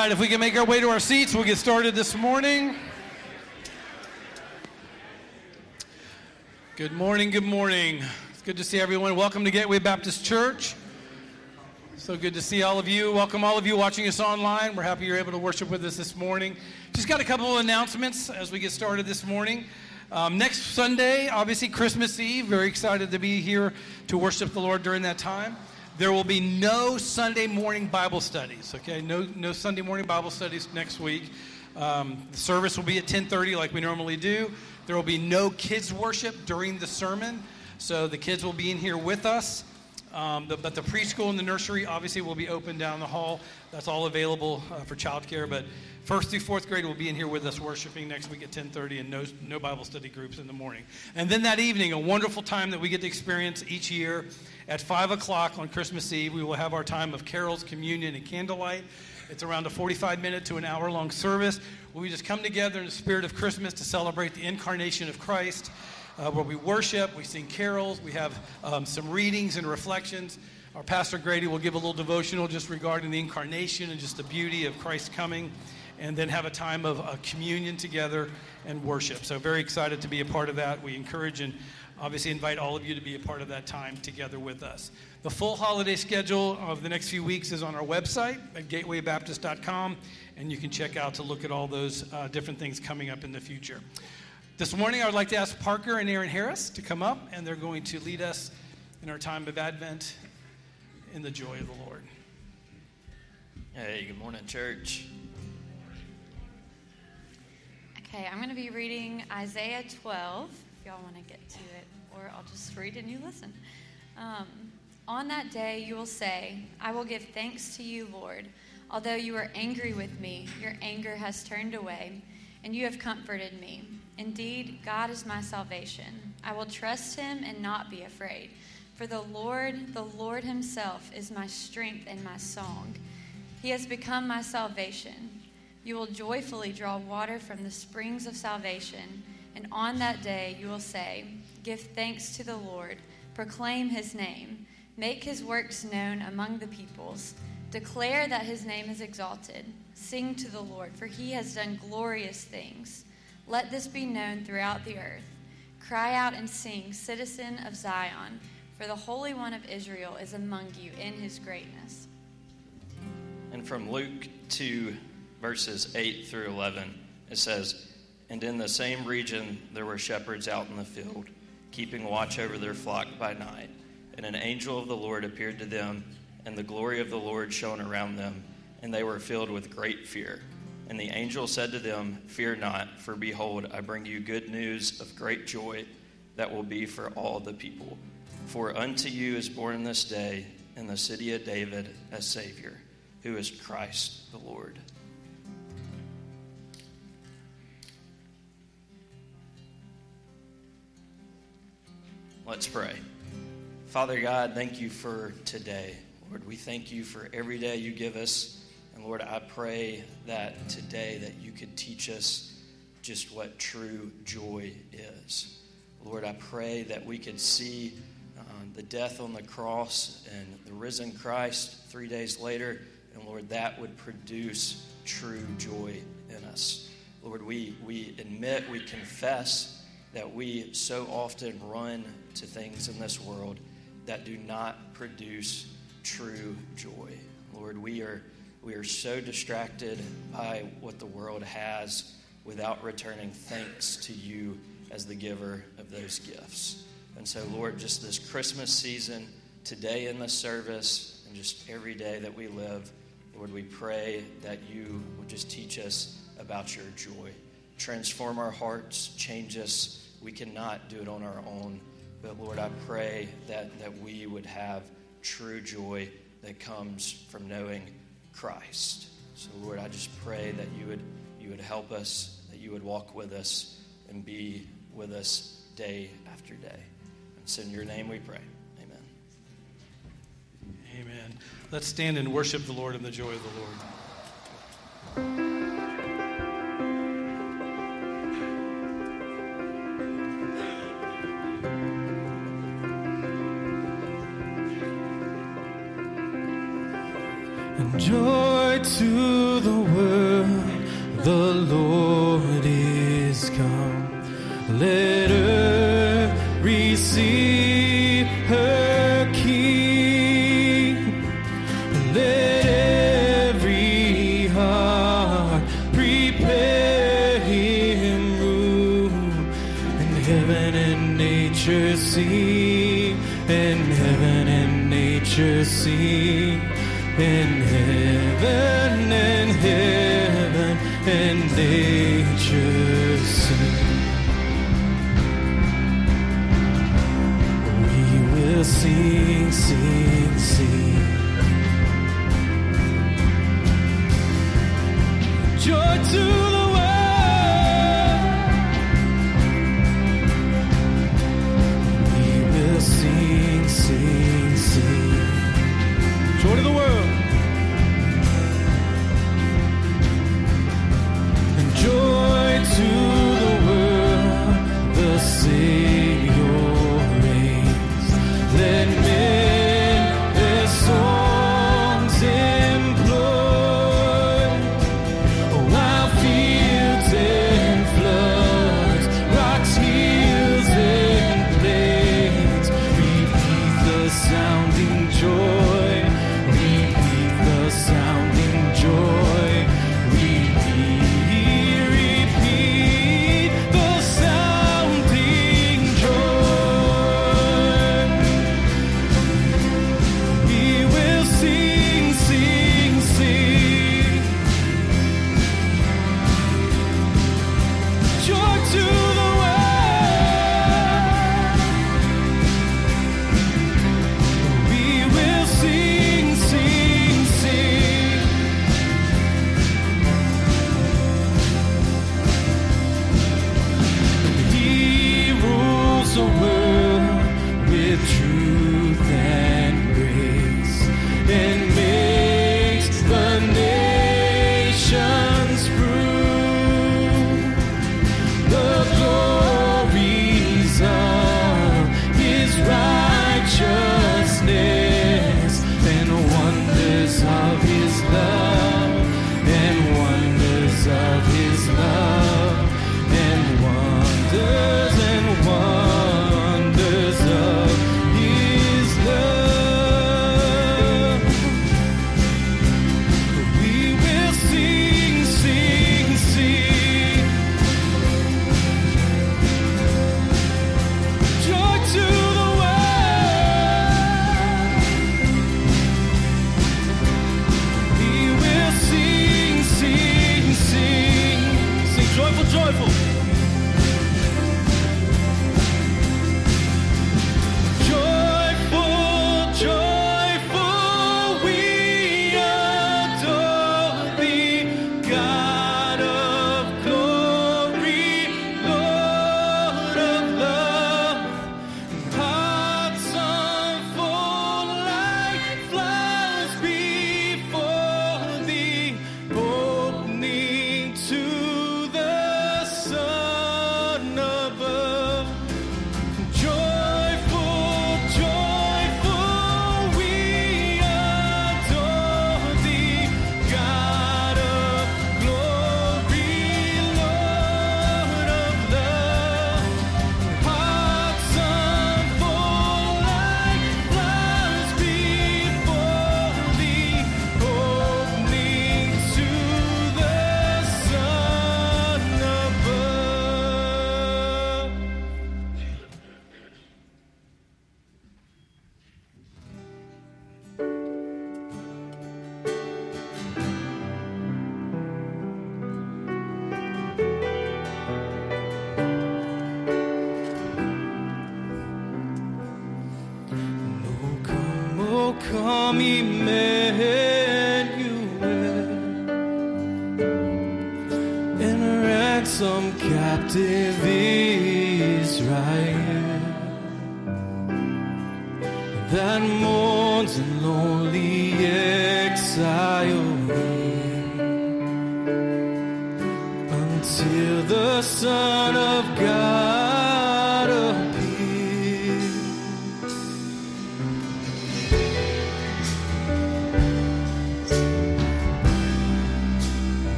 Right, if we can make our way to our seats, we'll get started this morning. Good morning, good morning. It's good to see everyone. Welcome to Gateway Baptist Church. So good to see all of you. Welcome all of you watching us online. We're happy you're able to worship with us this morning. Just got a couple of announcements as we get started this morning. Um, next Sunday, obviously Christmas Eve. Very excited to be here to worship the Lord during that time. There will be no Sunday morning Bible studies. Okay, no no Sunday morning Bible studies next week. Um, the service will be at 10:30 like we normally do. There will be no kids worship during the sermon, so the kids will be in here with us. Um, the, but the preschool and the nursery obviously will be open down the hall. That's all available uh, for childcare. But first through fourth grade will be in here with us worshiping next week at 10:30, and no no Bible study groups in the morning. And then that evening, a wonderful time that we get to experience each year at five o'clock on Christmas Eve. We will have our time of carols, communion, and candlelight. It's around a 45 minute to an hour long service where we just come together in the spirit of Christmas to celebrate the incarnation of Christ uh, where we worship, we sing carols, we have um, some readings and reflections. Our Pastor Grady will give a little devotional just regarding the incarnation and just the beauty of Christ coming, and then have a time of uh, communion together and worship. So, very excited to be a part of that. We encourage and obviously invite all of you to be a part of that time together with us. The full holiday schedule of the next few weeks is on our website at gatewaybaptist.com, and you can check out to look at all those uh, different things coming up in the future. This morning, I would like to ask Parker and Aaron Harris to come up, and they're going to lead us in our time of Advent in the joy of the Lord. Hey, good morning, church. Okay, I'm going to be reading Isaiah 12, if y'all want to get to it, or I'll just read and you listen. Um, on that day, you will say, I will give thanks to you, Lord. Although you were angry with me, your anger has turned away, and you have comforted me. Indeed, God is my salvation. I will trust him and not be afraid. For the Lord, the Lord himself, is my strength and my song. He has become my salvation. You will joyfully draw water from the springs of salvation, and on that day you will say, Give thanks to the Lord, proclaim his name, make his works known among the peoples, declare that his name is exalted, sing to the Lord, for he has done glorious things. Let this be known throughout the earth. Cry out and sing, citizen of Zion, for the Holy One of Israel is among you in his greatness. And from Luke 2, verses 8 through 11, it says, And in the same region there were shepherds out in the field, keeping watch over their flock by night. And an angel of the Lord appeared to them, and the glory of the Lord shone around them, and they were filled with great fear. And the angel said to them, Fear not, for behold, I bring you good news of great joy that will be for all the people. For unto you is born this day in the city of David a Savior, who is Christ the Lord. Let's pray. Father God, thank you for today. Lord, we thank you for every day you give us. And Lord, I pray that today that you could teach us just what true joy is. Lord, I pray that we could see uh, the death on the cross and the risen Christ three days later, and Lord, that would produce true joy in us. Lord, we, we admit, we confess that we so often run to things in this world that do not produce true joy. Lord, we are we are so distracted by what the world has without returning thanks to you as the giver of those gifts. And so, Lord, just this Christmas season, today in the service, and just every day that we live, Lord, we pray that you would just teach us about your joy. Transform our hearts, change us. We cannot do it on our own. But Lord, I pray that, that we would have true joy that comes from knowing Christ. So Lord, I just pray that you would you would help us, that you would walk with us and be with us day after day. And so in your name we pray. Amen. Amen. Let's stand and worship the Lord in the joy of the Lord. Joy to the world, the Lord is come. Let earth receive.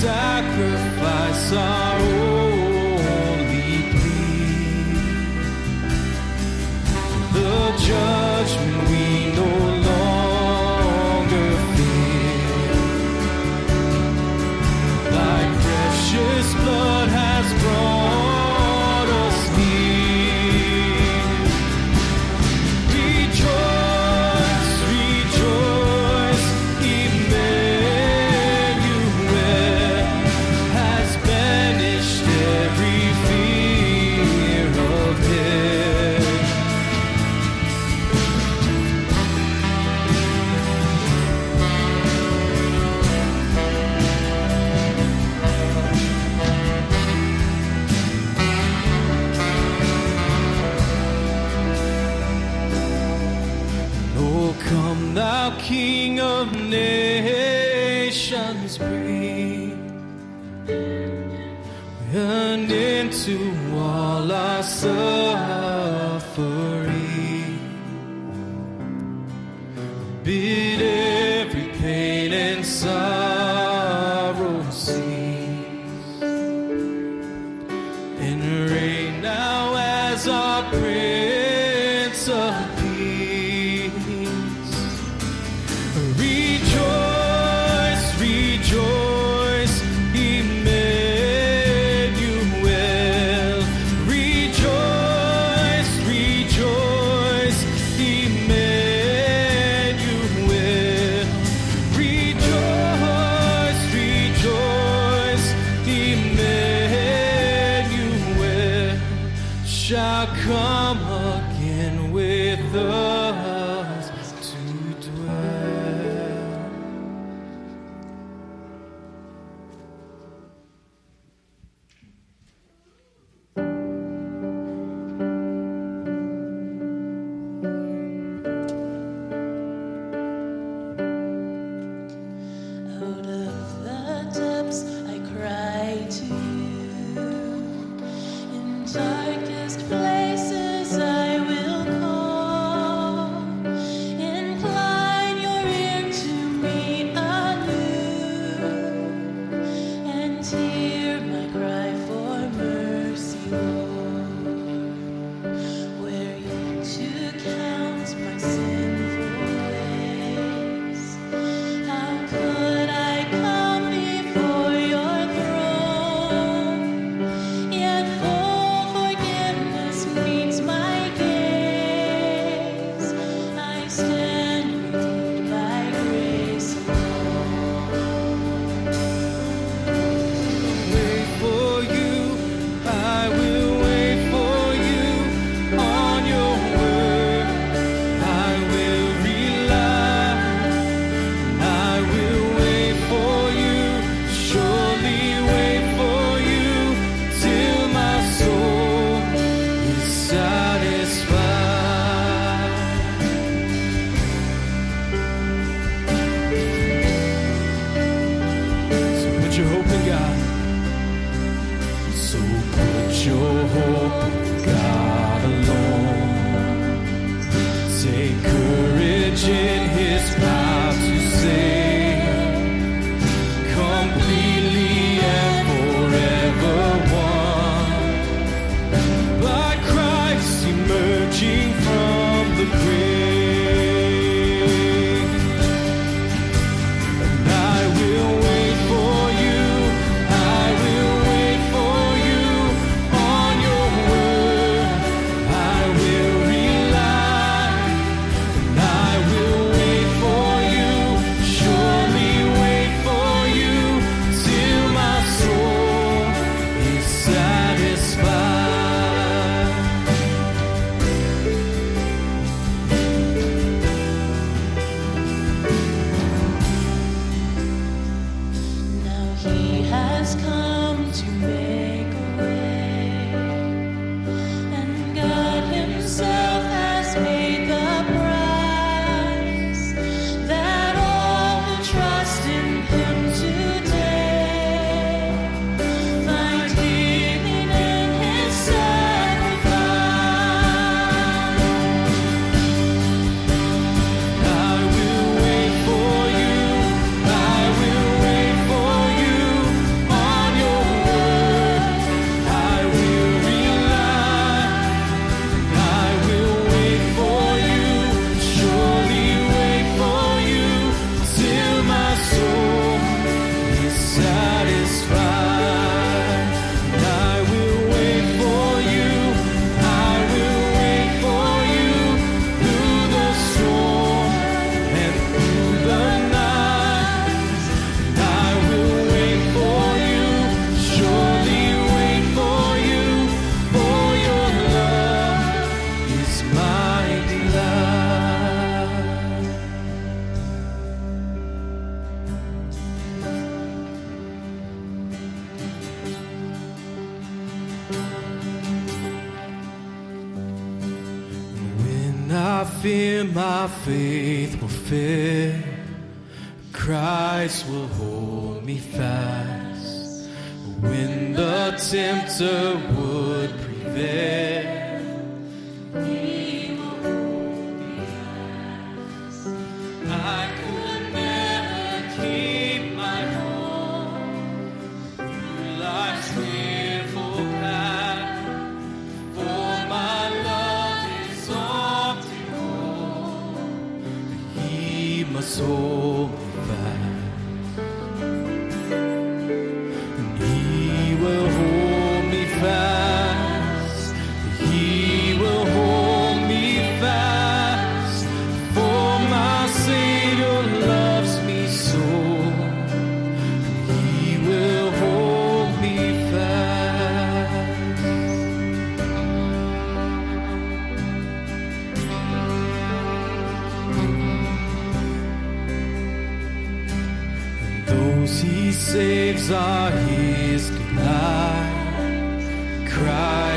Sacrifice, come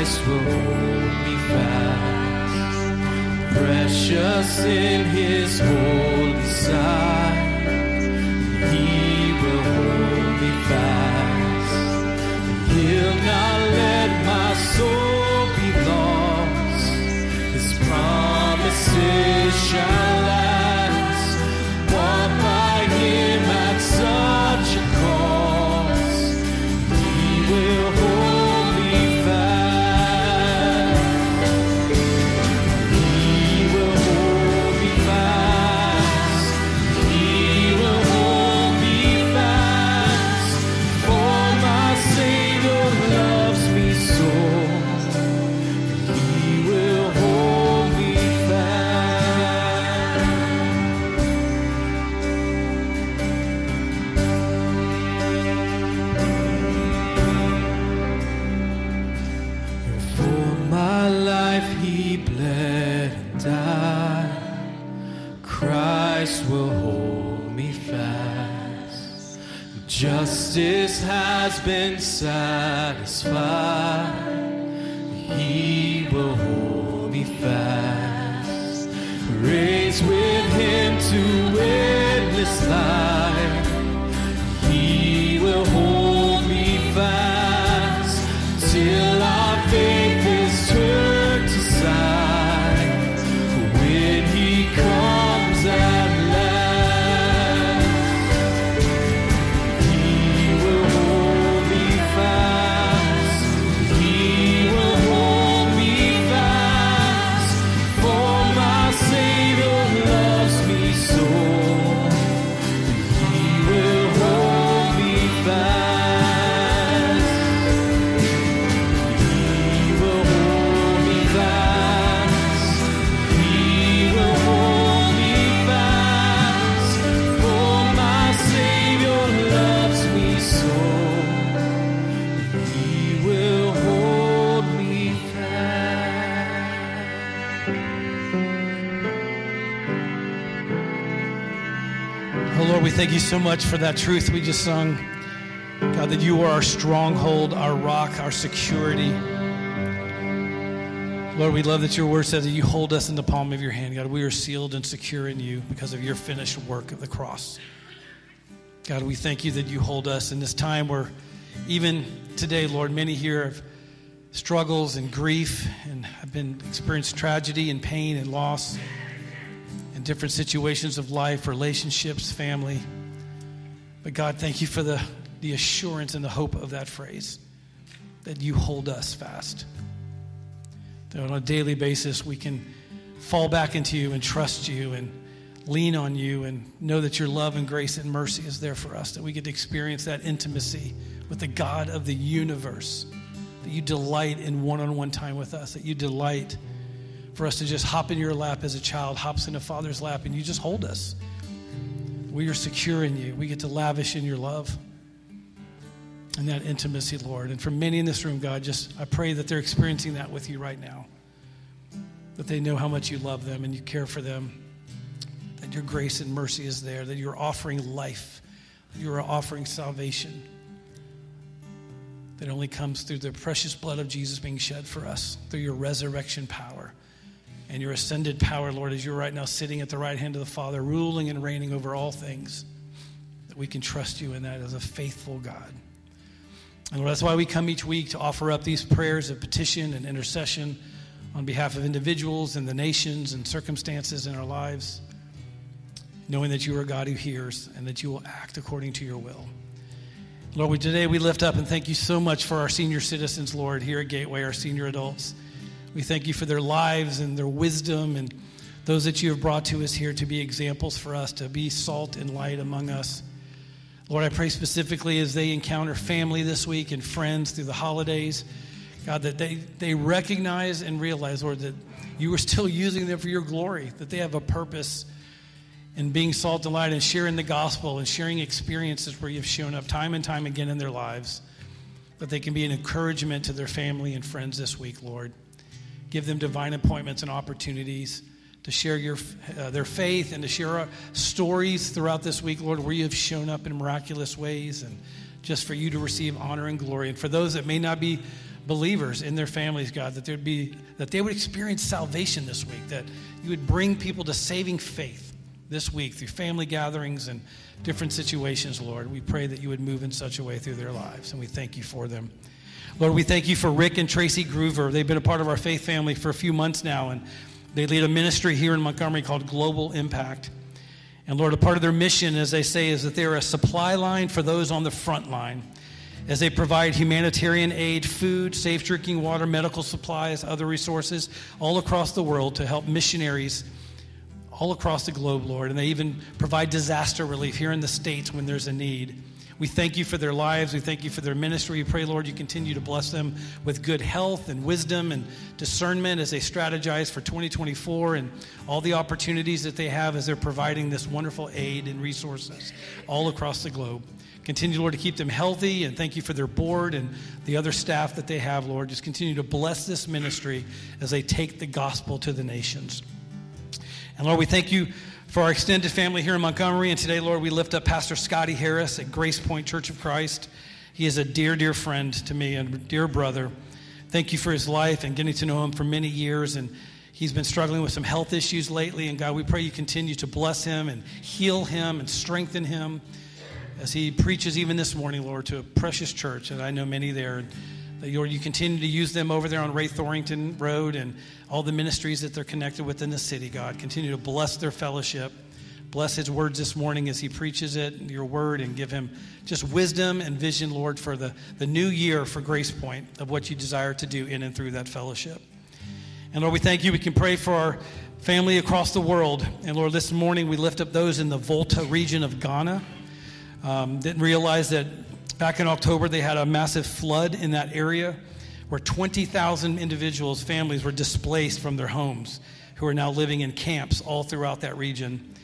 Christ will hold me fast, precious in his holy sight. been sad. Thank you so much for that truth we just sung. God, that you are our stronghold, our rock, our security. Lord, we love that your word says that you hold us in the palm of your hand. God, we are sealed and secure in you because of your finished work of the cross. God, we thank you that you hold us in this time where even today, Lord, many here have struggles and grief and have been experienced tragedy and pain and loss different situations of life, relationships, family. But God, thank you for the, the assurance and the hope of that phrase that you hold us fast. That on a daily basis we can fall back into you and trust you and lean on you and know that your love and grace and mercy is there for us, that we get to experience that intimacy with the God of the universe, that you delight in one on one time with us, that you delight for us to just hop in your lap as a child hops in a father's lap and you just hold us. We are secure in you. We get to lavish in your love and that intimacy, Lord. And for many in this room, God, just I pray that they're experiencing that with you right now. That they know how much you love them and you care for them. That your grace and mercy is there. That you're offering life. That you are offering salvation. That only comes through the precious blood of Jesus being shed for us, through your resurrection power and your ascended power, Lord, as you're right now sitting at the right hand of the Father, ruling and reigning over all things. That we can trust you in that as a faithful God. And Lord, that's why we come each week to offer up these prayers of petition and intercession on behalf of individuals and the nations and circumstances in our lives, knowing that you are a God who hears and that you will act according to your will. Lord, we, today we lift up and thank you so much for our senior citizens, Lord, here at Gateway, our senior adults. We thank you for their lives and their wisdom and those that you have brought to us here to be examples for us, to be salt and light among us. Lord, I pray specifically as they encounter family this week and friends through the holidays, God, that they, they recognize and realize, Lord, that you are still using them for your glory, that they have a purpose in being salt and light and sharing the gospel and sharing experiences where you've shown up time and time again in their lives, that they can be an encouragement to their family and friends this week, Lord. Give them divine appointments and opportunities to share your, uh, their faith and to share stories throughout this week, Lord, where you have shown up in miraculous ways and just for you to receive honor and glory. And for those that may not be believers in their families, God, that there'd be that they would experience salvation this week, that you would bring people to saving faith this week through family gatherings and different situations, Lord. We pray that you would move in such a way through their lives, and we thank you for them. Lord, we thank you for Rick and Tracy Groover. They've been a part of our faith family for a few months now, and they lead a ministry here in Montgomery called Global Impact. And Lord, a part of their mission, as they say, is that they're a supply line for those on the front line as they provide humanitarian aid, food, safe drinking water, medical supplies, other resources all across the world to help missionaries all across the globe, Lord. And they even provide disaster relief here in the States when there's a need. We thank you for their lives. We thank you for their ministry. We pray, Lord, you continue to bless them with good health and wisdom and discernment as they strategize for 2024 and all the opportunities that they have as they're providing this wonderful aid and resources all across the globe. Continue, Lord, to keep them healthy and thank you for their board and the other staff that they have, Lord. Just continue to bless this ministry as they take the gospel to the nations. And Lord, we thank you for our extended family here in Montgomery. And today, Lord, we lift up Pastor Scotty Harris at Grace Point Church of Christ. He is a dear, dear friend to me and dear brother. Thank you for his life and getting to know him for many years. And he's been struggling with some health issues lately. And God, we pray you continue to bless him and heal him and strengthen him as he preaches even this morning, Lord, to a precious church. And I know many there. Lord, you continue to use them over there on Ray Thorington Road and all the ministries that they're connected with in the city, God. Continue to bless their fellowship. Bless his words this morning as he preaches it, your word, and give him just wisdom and vision, Lord, for the, the new year for Grace Point of what you desire to do in and through that fellowship. And Lord, we thank you. We can pray for our family across the world. And Lord, this morning we lift up those in the Volta region of Ghana. Um, didn't realize that back in October they had a massive flood in that area where 20,000 individuals, families were displaced from their homes who are now living in camps all throughout that region.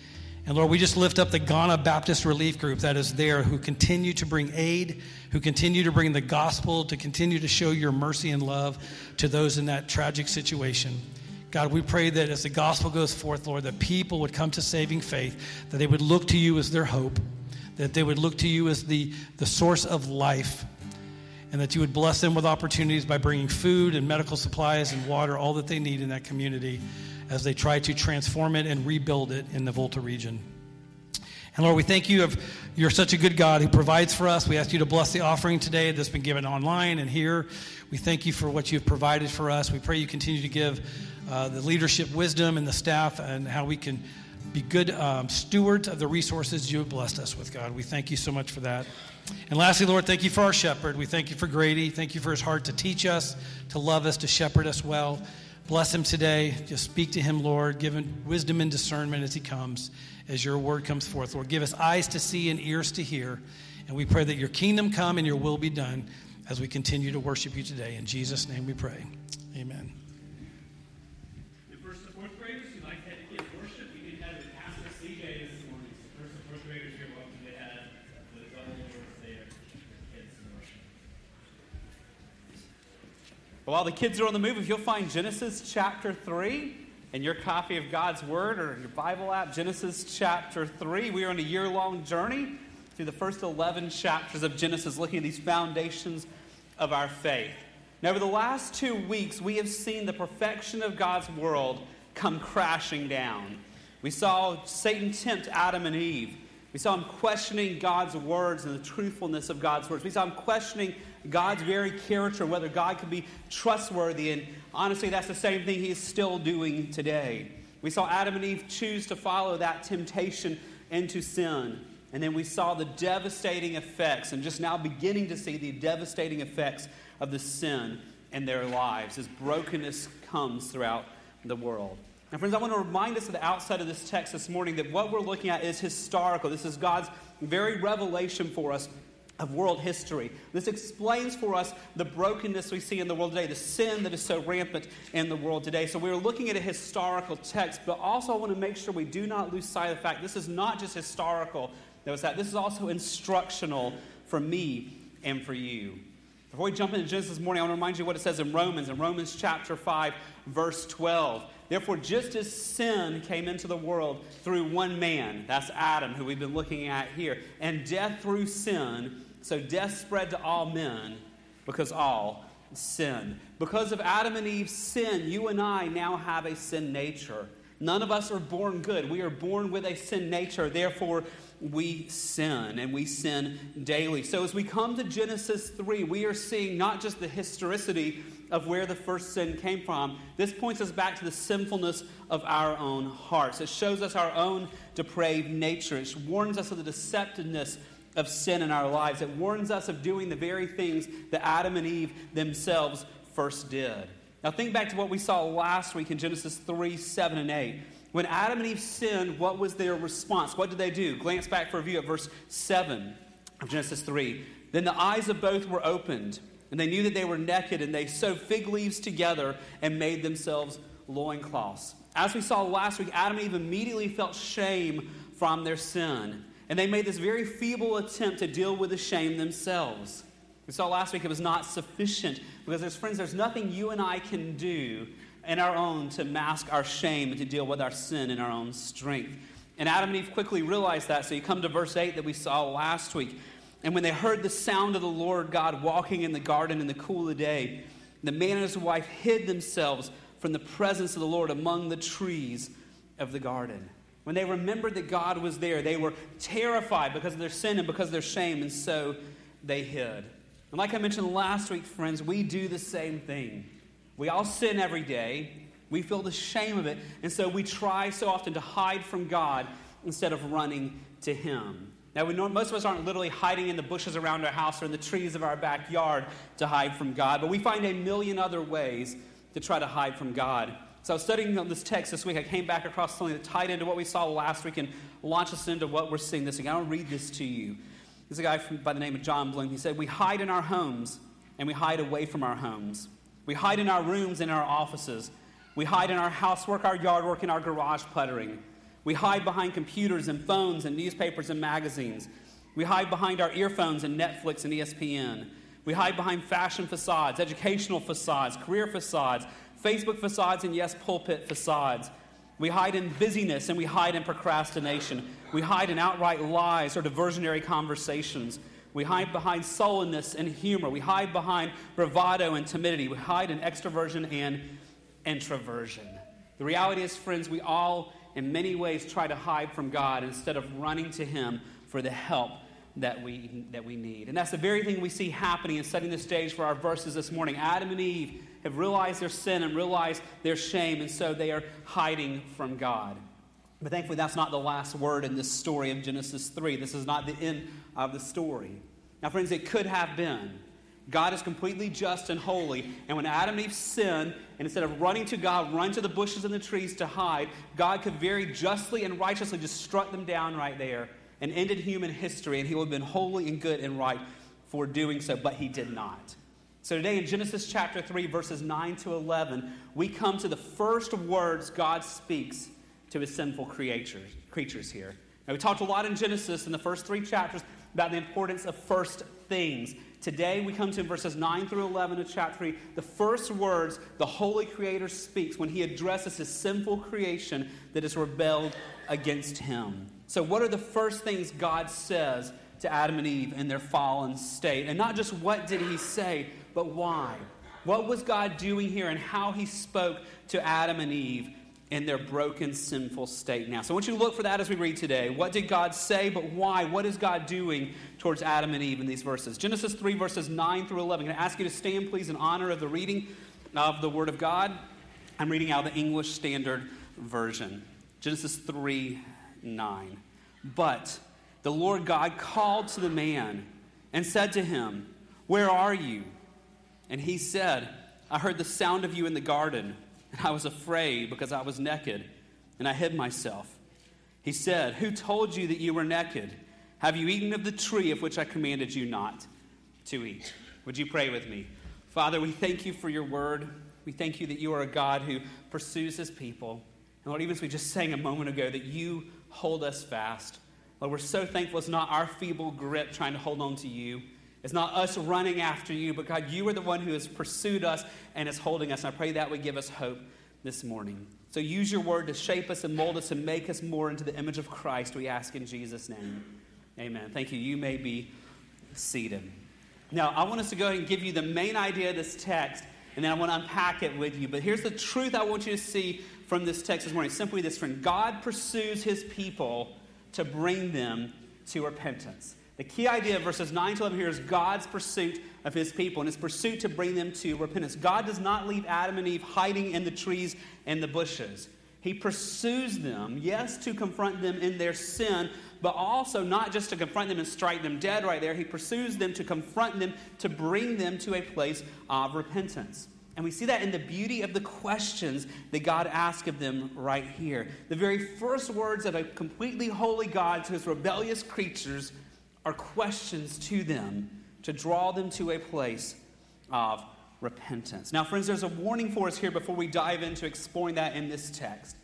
And Lord, we just lift up the Ghana Baptist Relief Group that is there who continue to bring aid, who continue to bring the gospel, to continue to show your mercy and love to those in that tragic situation. God, we pray that as the gospel goes forth, Lord, that people would come to saving faith, that they would look to you as their hope, that they would look to you as the, the source of life, and that you would bless them with opportunities by bringing food and medical supplies and water, all that they need in that community as they try to transform it and rebuild it in the Volta region. And Lord, we thank you of you're such a good God who provides for us. We ask you to bless the offering today that's been given online and here. We thank you for what you've provided for us. We pray you continue to give uh, the leadership wisdom and the staff and how we can be good um, stewards of the resources you have blessed us with, God. We thank you so much for that. And lastly, Lord, thank you for our shepherd. We thank you for Grady. Thank you for his heart to teach us, to love us, to shepherd us well. Bless him today. Just speak to him, Lord. Give him wisdom and discernment as he comes, as your word comes forth. Lord, give us eyes to see and ears to hear. And we pray that your kingdom come and your will be done as we continue to worship you today. In Jesus' name we pray. Amen. The first and fourth graders who like to get worship, we did have a Pastor CJ this morning. So first and fourth graders, you're welcome to have the double doors there for kids in worship. While the kids are on the move, if you'll find Genesis chapter 3 in your copy of God's Word or your Bible app, Genesis chapter 3, we are on a year long journey through the first 11 chapters of Genesis, looking at these foundations of our faith. Now, over the last two weeks, we have seen the perfection of God's world come crashing down. We saw Satan tempt Adam and Eve. We saw him questioning God's words and the truthfulness of God's words. We saw him questioning God's very character whether God could be trustworthy. And honestly, that's the same thing he is still doing today. We saw Adam and Eve choose to follow that temptation into sin. And then we saw the devastating effects, and just now beginning to see the devastating effects of the sin in their lives as brokenness comes throughout the world. Now, friends, I want to remind us at the outset of this text this morning that what we're looking at is historical. This is God's very revelation for us of world history. This explains for us the brokenness we see in the world today, the sin that is so rampant in the world today. So we're looking at a historical text, but also I want to make sure we do not lose sight of the fact this is not just historical. Notice that this is also instructional for me and for you. Before we jump into Genesis this morning, I want to remind you what it says in Romans, in Romans chapter 5, verse 12. Therefore, just as sin came into the world through one man, that's Adam, who we've been looking at here, and death through sin, so death spread to all men because all sin. Because of Adam and Eve's sin, you and I now have a sin nature. None of us are born good. We are born with a sin nature. Therefore, we sin and we sin daily. So, as we come to Genesis 3, we are seeing not just the historicity of where the first sin came from, this points us back to the sinfulness of our own hearts. It shows us our own depraved nature. It warns us of the deceptiveness of sin in our lives. It warns us of doing the very things that Adam and Eve themselves first did. Now, think back to what we saw last week in Genesis 3 7 and 8. When Adam and Eve sinned, what was their response? What did they do? Glance back for a view at verse 7 of Genesis 3. Then the eyes of both were opened, and they knew that they were naked, and they sewed fig leaves together and made themselves loincloths. As we saw last week, Adam and Eve immediately felt shame from their sin, and they made this very feeble attempt to deal with the shame themselves. We saw last week it was not sufficient because, there's friends, there's nothing you and I can do in our own to mask our shame and to deal with our sin in our own strength. And Adam and Eve quickly realized that. So you come to verse 8 that we saw last week. And when they heard the sound of the Lord God walking in the garden in the cool of the day, the man and his wife hid themselves from the presence of the Lord among the trees of the garden. When they remembered that God was there, they were terrified because of their sin and because of their shame, and so they hid. And like I mentioned last week, friends, we do the same thing. We all sin every day. We feel the shame of it. And so we try so often to hide from God instead of running to Him. Now, know, most of us aren't literally hiding in the bushes around our house or in the trees of our backyard to hide from God, but we find a million other ways to try to hide from God. So I was studying on this text this week. I came back across something that tied into what we saw last week and launched us into what we're seeing this week. I want to read this to you. There's a guy from, by the name of John Bloom. He said, We hide in our homes and we hide away from our homes. We hide in our rooms and our offices. We hide in our housework, our yard work, and our garage puttering. We hide behind computers and phones and newspapers and magazines. We hide behind our earphones and Netflix and ESPN. We hide behind fashion facades, educational facades, career facades, Facebook facades and, yes, pulpit facades. We hide in busyness and we hide in procrastination. We hide in outright lies or diversionary conversations. We hide behind sullenness and humor. We hide behind bravado and timidity. We hide in extroversion and introversion. The reality is, friends, we all, in many ways, try to hide from God instead of running to Him for the help that we, that we need. And that's the very thing we see happening and setting the stage for our verses this morning. Adam and Eve have realized their sin and realized their shame, and so they are hiding from God. But thankfully, that's not the last word in this story of Genesis 3. This is not the end of the story. Now, friends, it could have been. God is completely just and holy. And when Adam and Eve sinned, and instead of running to God, run to the bushes and the trees to hide, God could very justly and righteously just struck them down right there and ended human history, and he would have been holy and good and right for doing so, but he did not. So today in Genesis chapter 3, verses 9 to 11, we come to the first words God speaks to his sinful creatures, creatures here. Now, we talked a lot in Genesis in the first three chapters about the importance of first things. Today, we come to verses 9 through 11 of chapter 3, the first words the Holy Creator speaks when he addresses his sinful creation that has rebelled against him. So, what are the first things God says to Adam and Eve in their fallen state? And not just what did he say, but why? What was God doing here and how he spoke to Adam and Eve in their broken, sinful state now. So I want you to look for that as we read today. What did God say, but why? What is God doing towards Adam and Eve in these verses? Genesis 3, verses 9 through 11. I'm going to ask you to stand, please, in honor of the reading of the Word of God. I'm reading out the English Standard Version. Genesis 3, 9. But the Lord God called to the man and said to him, Where are you? And he said, I heard the sound of you in the garden and I was afraid because I was naked, and I hid myself. He said, Who told you that you were naked? Have you eaten of the tree of which I commanded you not to eat? Would you pray with me? Father, we thank you for your word. We thank you that you are a God who pursues his people. And Lord, even as we just sang a moment ago, that you hold us fast. Lord, we're so thankful it's not our feeble grip trying to hold on to you. It's not us running after you, but God, you are the one who has pursued us and is holding us. And I pray that would give us hope this morning. So use your word to shape us and mold us and make us more into the image of Christ, we ask in Jesus' name. Amen. Thank you. You may be seated. Now, I want us to go ahead and give you the main idea of this text, and then I want to unpack it with you. But here's the truth I want you to see from this text this morning. Simply this, friend God pursues his people to bring them to repentance. The key idea of verses 9 to 11 here is God's pursuit of his people and his pursuit to bring them to repentance. God does not leave Adam and Eve hiding in the trees and the bushes. He pursues them, yes, to confront them in their sin, but also not just to confront them and strike them dead right there. He pursues them to confront them, to bring them to a place of repentance. And we see that in the beauty of the questions that God asks of them right here. The very first words of a completely holy God to his rebellious creatures are questions to them to draw them to a place of repentance. Now, friends, there's a warning for us here before we dive into exploring that in this text.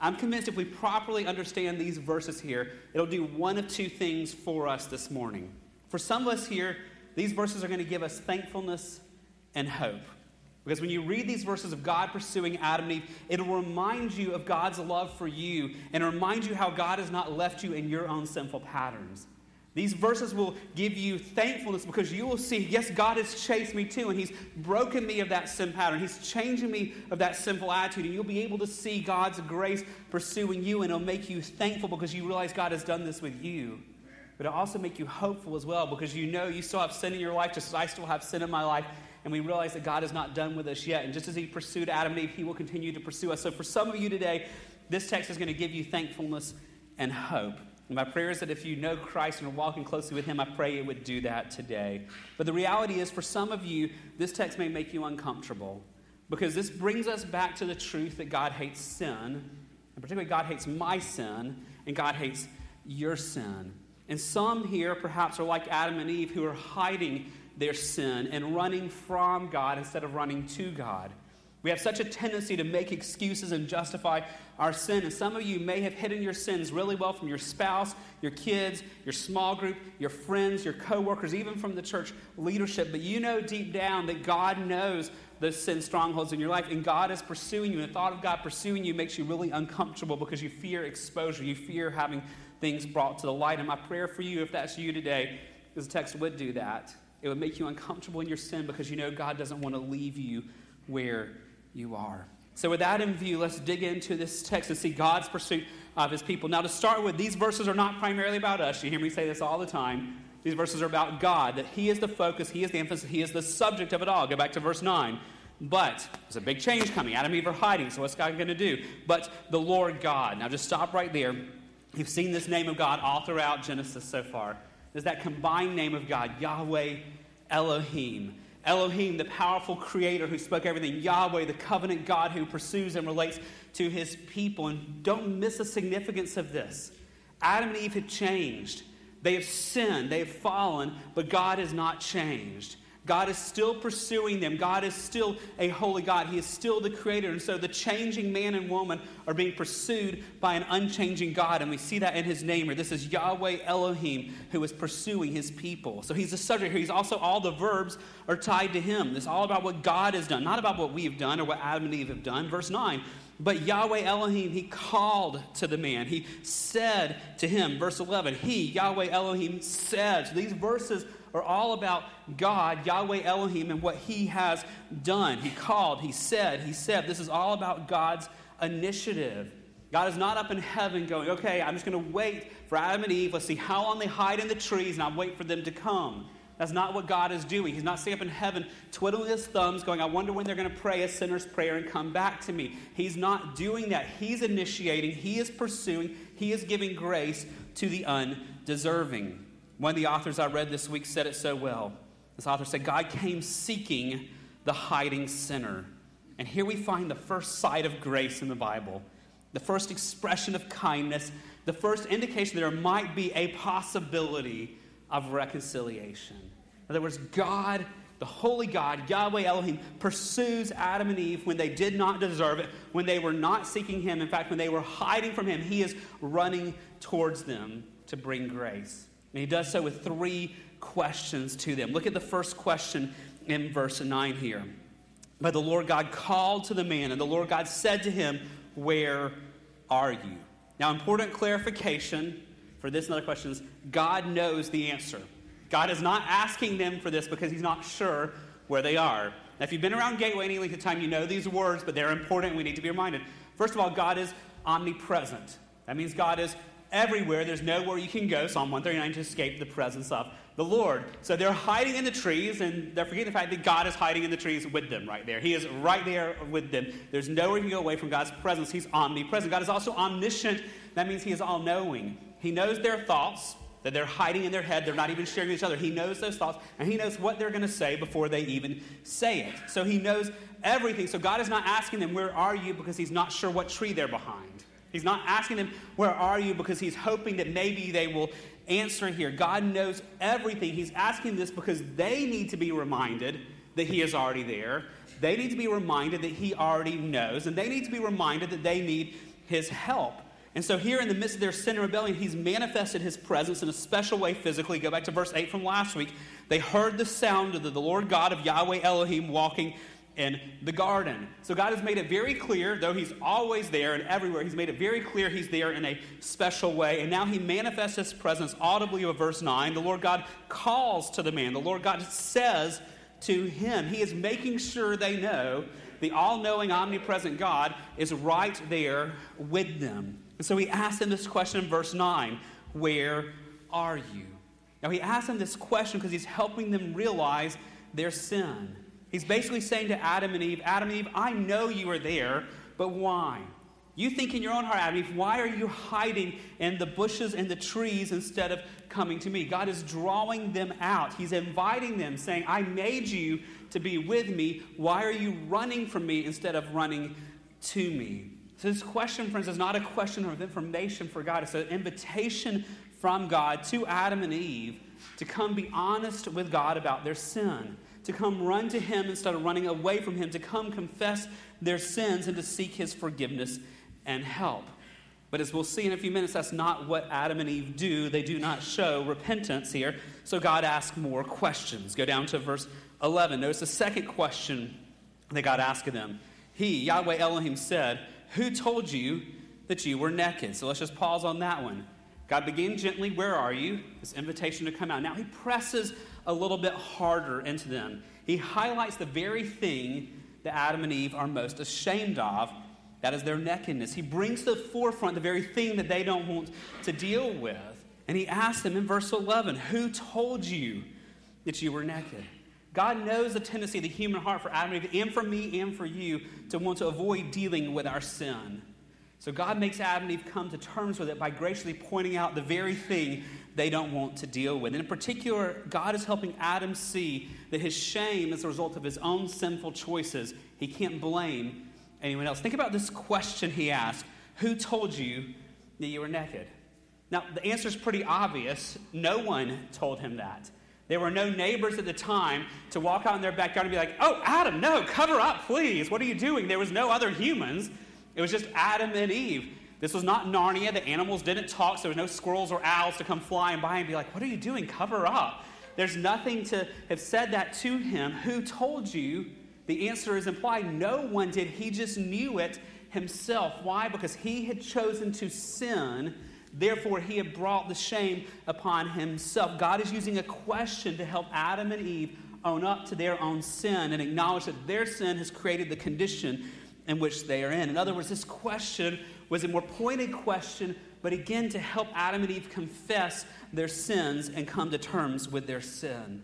I'm convinced if we properly understand these verses here, it'll do one of two things for us this morning. For some of us here, these verses are going to give us thankfulness and hope. Because when you read these verses of God pursuing Adam and Eve, it'll remind you of God's love for you and remind you how God has not left you in your own sinful patterns. These verses will give you thankfulness because you will see, yes, God has chased me too, and He's broken me of that sin pattern. He's changing me of that sinful attitude, and you'll be able to see God's grace pursuing you, and it'll make you thankful because you realize God has done this with you. But it'll also make you hopeful as well because you know you still have sin in your life, just as I still have sin in my life, and we realize that God is not done with us yet. And just as He pursued Adam and Eve, He will continue to pursue us. So for some of you today, this text is going to give you thankfulness and hope. And my prayer is that if you know Christ and are walking closely with Him, I pray it would do that today. But the reality is, for some of you, this text may make you uncomfortable because this brings us back to the truth that God hates sin, and particularly God hates my sin, and God hates your sin. And some here perhaps are like Adam and Eve who are hiding their sin and running from God instead of running to God. We have such a tendency to make excuses and justify our sin. And some of you may have hidden your sins really well from your spouse, your kids, your small group, your friends, your coworkers, even from the church leadership. But you know deep down that God knows those sin strongholds in your life, and God is pursuing you, and the thought of God pursuing you makes you really uncomfortable because you fear exposure. You fear having things brought to the light. And my prayer for you, if that's you today, is the text would do that. It would make you uncomfortable in your sin because you know God doesn't want to leave you where you are. So, with that in view, let's dig into this text and see God's pursuit of his people. Now, to start with, these verses are not primarily about us. You hear me say this all the time. These verses are about God, that He is the focus, He is the emphasis, He is the subject of it all. Go back to verse 9. But there's a big change coming. Adam and Eve are hiding, so what's God going to do? But the Lord God. Now, just stop right there. You've seen this name of God all throughout Genesis so far. There's that combined name of God, Yahweh Elohim. Elohim, the powerful creator who spoke everything. Yahweh, the covenant God who pursues and relates to his people. And don't miss the significance of this. Adam and Eve had changed. They have sinned, they have fallen, but God has not changed. God is still pursuing them. God is still a holy God. He is still the creator. And so the changing man and woman are being pursued by an unchanging God. And we see that in his name here. This is Yahweh Elohim who is pursuing his people. So he's the subject here. He's also, all the verbs are tied to him. It's all about what God has done, not about what we have done or what Adam and Eve have done. Verse 9. But Yahweh Elohim, he called to the man. He said to him, verse 11, he, Yahweh Elohim, said. So these verses are all about God, Yahweh Elohim, and what he has done. He called, he said, he said. This is all about God's initiative. God is not up in heaven going, okay, I'm just going to wait for Adam and Eve. Let's see how long they hide in the trees, and I'll wait for them to come. That's not what God is doing. He's not sitting up in heaven twiddling his thumbs, going, I wonder when they're going to pray a sinner's prayer and come back to me. He's not doing that. He's initiating, He is pursuing, He is giving grace to the undeserving. One of the authors I read this week said it so well. This author said, God came seeking the hiding sinner. And here we find the first sight of grace in the Bible, the first expression of kindness, the first indication there might be a possibility of reconciliation. In other words, God, the holy God, Yahweh Elohim, pursues Adam and Eve when they did not deserve it, when they were not seeking Him. In fact, when they were hiding from Him, He is running towards them to bring grace. And He does so with three questions to them. Look at the first question in verse 9 here. But the Lord God called to the man, and the Lord God said to him, Where are you? Now, important clarification for this and other questions God knows the answer. God is not asking them for this because He's not sure where they are. Now, if you've been around Gateway any length of time, you know these words, but they're important we need to be reminded. First of all, God is omnipresent. That means God is everywhere. There's nowhere you can go, Psalm 139, to escape the presence of the Lord. So they're hiding in the trees, and they're forgetting the fact that God is hiding in the trees with them right there. He is right there with them. There's nowhere you can go away from God's presence. He's omnipresent. God is also omniscient. That means He is all knowing. He knows their thoughts that they're hiding in their head. They're not even sharing with each other. He knows those thoughts, and He knows what they're going to say before they even say it. So He knows everything. So God is not asking them, Where are you? because He's not sure what tree they're behind. He's not asking them, Where are you? because He's hoping that maybe they will answer here. God knows everything. He's asking this because they need to be reminded that He is already there. They need to be reminded that He already knows, and they need to be reminded that they need His help. And so, here in the midst of their sin and rebellion, he's manifested his presence in a special way physically. Go back to verse 8 from last week. They heard the sound of the Lord God of Yahweh Elohim walking in the garden. So, God has made it very clear, though he's always there and everywhere, he's made it very clear he's there in a special way. And now he manifests his presence audibly with verse 9. The Lord God calls to the man, the Lord God says to him, He is making sure they know the all knowing, omnipresent God is right there with them. And so he asks them this question in verse 9 Where are you? Now, he asks them this question because he's helping them realize their sin. He's basically saying to Adam and Eve, Adam and Eve, I know you are there, but why? You think in your own heart, Adam and Eve, why are you hiding in the bushes and the trees instead of coming to me? God is drawing them out. He's inviting them, saying, I made you to be with me. Why are you running from me instead of running to me? So, this question, friends, is not a question of information for God. It's an invitation from God to Adam and Eve to come be honest with God about their sin, to come run to Him instead of running away from Him, to come confess their sins and to seek His forgiveness and help. But as we'll see in a few minutes, that's not what Adam and Eve do. They do not show repentance here. So God asks more questions. Go down to verse 11. Notice the second question that God asked of them. He, Yahweh Elohim, said, Who told you that you were naked? So let's just pause on that one. God began gently, Where are you? This invitation to come out. Now he presses a little bit harder into them. He highlights the very thing that Adam and Eve are most ashamed of that is their nakedness. He brings to the forefront the very thing that they don't want to deal with. And he asks them in verse 11, Who told you that you were naked? God knows the tendency of the human heart for Adam and Eve, and for me and for you, to want to avoid dealing with our sin. So God makes Adam and Eve come to terms with it by graciously pointing out the very thing they don't want to deal with. And in particular, God is helping Adam see that his shame is a result of his own sinful choices. He can't blame anyone else. Think about this question he asked Who told you that you were naked? Now, the answer is pretty obvious. No one told him that. There were no neighbors at the time to walk out in their backyard and be like, Oh, Adam, no, cover up, please. What are you doing? There was no other humans. It was just Adam and Eve. This was not Narnia. The animals didn't talk, so there was no squirrels or owls to come flying by and be like, What are you doing? Cover up. There's nothing to have said that to him. Who told you? The answer is implied. No one did. He just knew it himself. Why? Because he had chosen to sin. Therefore, he had brought the shame upon himself. God is using a question to help Adam and Eve own up to their own sin and acknowledge that their sin has created the condition in which they are in. In other words, this question was a more pointed question, but again to help Adam and Eve confess their sins and come to terms with their sin.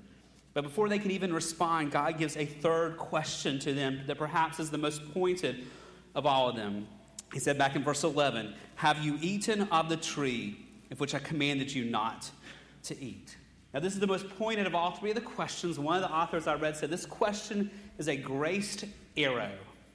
But before they can even respond, God gives a third question to them that perhaps is the most pointed of all of them. He said back in verse 11, Have you eaten of the tree of which I commanded you not to eat? Now, this is the most pointed of all three of the questions. One of the authors I read said this question is a graced arrow.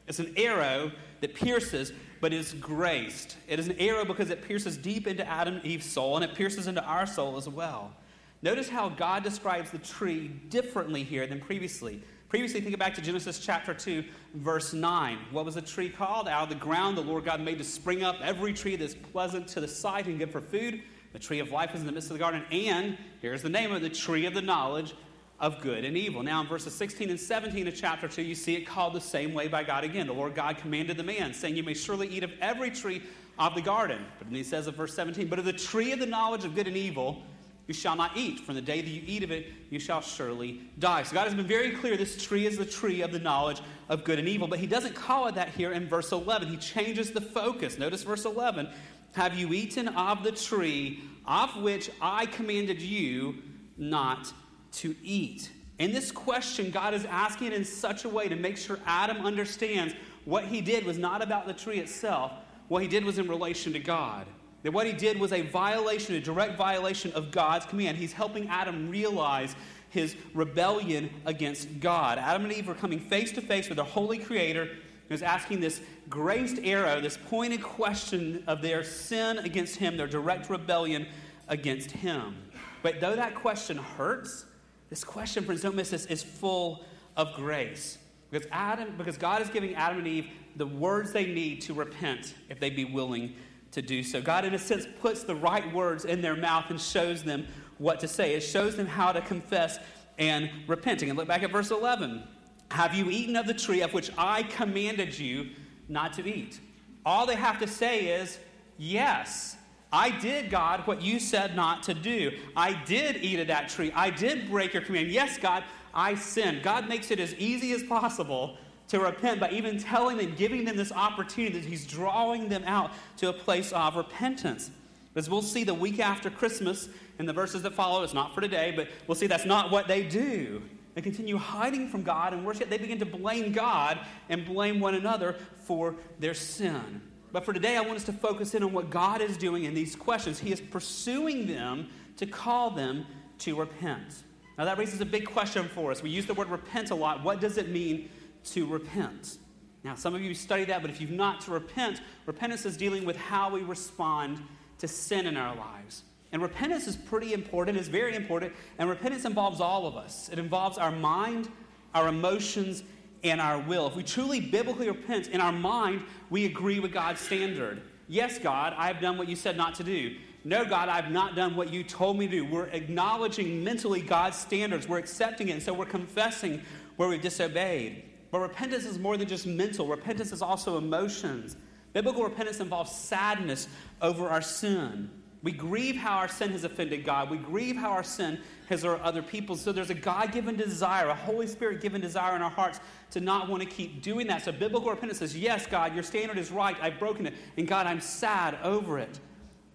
It's an arrow that pierces, but is graced. It is an arrow because it pierces deep into Adam and Eve's soul, and it pierces into our soul as well. Notice how God describes the tree differently here than previously. Previously, think back to Genesis chapter 2, verse 9. What was the tree called? Out of the ground, the Lord God made to spring up every tree that's pleasant to the sight and good for food. The tree of life was in the midst of the garden. And here's the name of the tree of the knowledge of good and evil. Now, in verses 16 and 17 of chapter 2, you see it called the same way by God again. The Lord God commanded the man, saying, You may surely eat of every tree of the garden. But then he says in verse 17, But of the tree of the knowledge of good and evil, you shall not eat. From the day that you eat of it, you shall surely die. So God has been very clear this tree is the tree of the knowledge of good and evil. But he doesn't call it that here in verse 11. He changes the focus. Notice verse 11 Have you eaten of the tree of which I commanded you not to eat? In this question, God is asking it in such a way to make sure Adam understands what he did was not about the tree itself. What he did was in relation to God. That what he did was a violation, a direct violation of God's command. He's helping Adam realize his rebellion against God. Adam and Eve were coming face to face with their holy creator who was asking this graced arrow, this pointed question of their sin against him, their direct rebellion against him. But though that question hurts, this question, friends, don't miss this, is full of grace. Because Adam, because God is giving Adam and Eve the words they need to repent if they be willing to do so. God, in a sense, puts the right words in their mouth and shows them what to say. It shows them how to confess and repenting. And look back at verse 11. Have you eaten of the tree of which I commanded you not to eat? All they have to say is, Yes, I did, God, what you said not to do. I did eat of that tree. I did break your command. Yes, God, I sinned. God makes it as easy as possible to repent by even telling them, giving them this opportunity that He's drawing them out to a place of repentance. As we'll see the week after Christmas in the verses that follow, it's not for today, but we'll see that's not what they do. They continue hiding from God and worship. They begin to blame God and blame one another for their sin. But for today, I want us to focus in on what God is doing in these questions. He is pursuing them to call them to repent. Now, that raises a big question for us. We use the word repent a lot. What does it mean to repent? Now, some of you study that, but if you've not to repent, repentance is dealing with how we respond to sin in our lives. And repentance is pretty important, it's very important, and repentance involves all of us. It involves our mind, our emotions, and our will. If we truly biblically repent in our mind, we agree with God's standard. Yes, God, I have done what you said not to do. No, God, I've not done what you told me to do. We're acknowledging mentally God's standards. We're accepting it, and so we're confessing where we've disobeyed. But repentance is more than just mental, repentance is also emotions. Biblical repentance involves sadness over our sin. We grieve how our sin has offended God. We grieve how our sin has hurt other people. So there's a God given desire, a Holy Spirit given desire in our hearts to not want to keep doing that. So biblical repentance says, Yes, God, your standard is right. I've broken it. And God, I'm sad over it.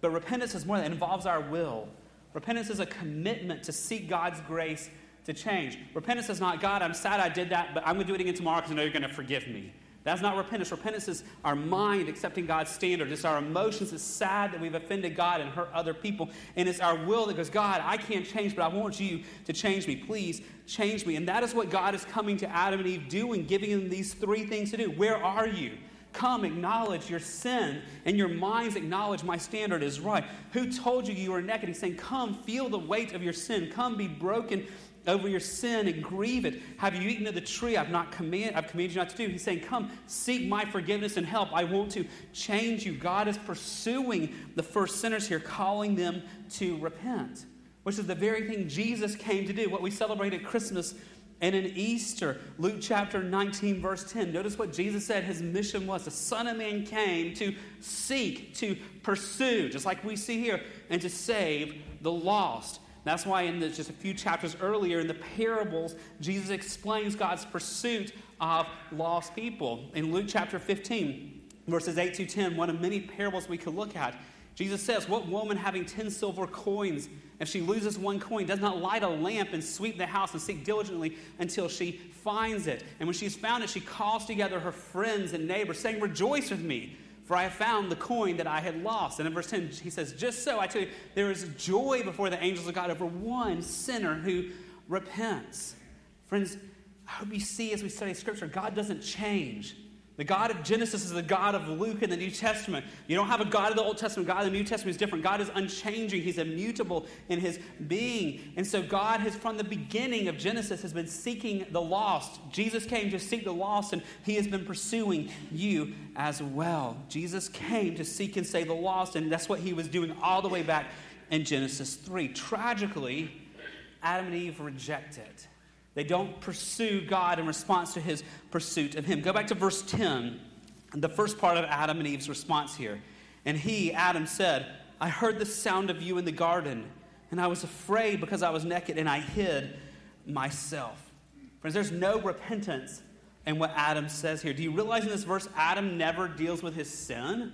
But repentance is more than it involves our will. Repentance is a commitment to seek God's grace to change. Repentance is not, God, I'm sad I did that, but I'm going to do it again tomorrow because I know you're going to forgive me. That's not repentance. Repentance is our mind accepting God's standard. It's our emotions. It's sad that we've offended God and hurt other people. And it's our will that goes, God, I can't change, but I want you to change me. Please change me. And that is what God is coming to Adam and Eve doing, giving them these three things to do. Where are you? Come, acknowledge your sin, and your minds acknowledge my standard is right. Who told you you were naked? He's saying, Come, feel the weight of your sin. Come, be broken over your sin and grieve it. Have you eaten of the tree I've not command, I've commanded you not to do? He's saying, Come, seek my forgiveness and help. I want to change you. God is pursuing the first sinners here, calling them to repent, which is the very thing Jesus came to do. What we celebrate at Christmas and in Easter, Luke chapter 19, verse 10, notice what Jesus said his mission was. The Son of Man came to seek, to pursue, just like we see here, and to save the lost. That's why, in the, just a few chapters earlier, in the parables, Jesus explains God's pursuit of lost people. In Luke chapter 15, verses 8 to 10, one of many parables we could look at, Jesus says, What woman having 10 silver coins, if she loses one coin, does not light a lamp and sweep the house and seek diligently until she finds it? And when she's found it, she calls together her friends and neighbors, saying, Rejoice with me for I have found the coin that I had lost. And in verse 10, he says, Just so I tell you, there is joy before the angels of God over one sinner who repents. Friends, I hope you see as we study Scripture, God doesn't change. The God of Genesis is the God of Luke in the New Testament. You don't have a God of the Old Testament. God of the New Testament is different. God is unchanging. He's immutable in his being. And so God has, from the beginning of Genesis, has been seeking the lost. Jesus came to seek the lost, and he has been pursuing you as well. Jesus came to seek and save the lost, and that's what he was doing all the way back in Genesis 3. Tragically, Adam and Eve rejected. They don't pursue God in response to his pursuit of him. Go back to verse 10, the first part of Adam and Eve's response here. And he, Adam, said, I heard the sound of you in the garden, and I was afraid because I was naked, and I hid myself. Friends, there's no repentance in what Adam says here. Do you realize in this verse, Adam never deals with his sin?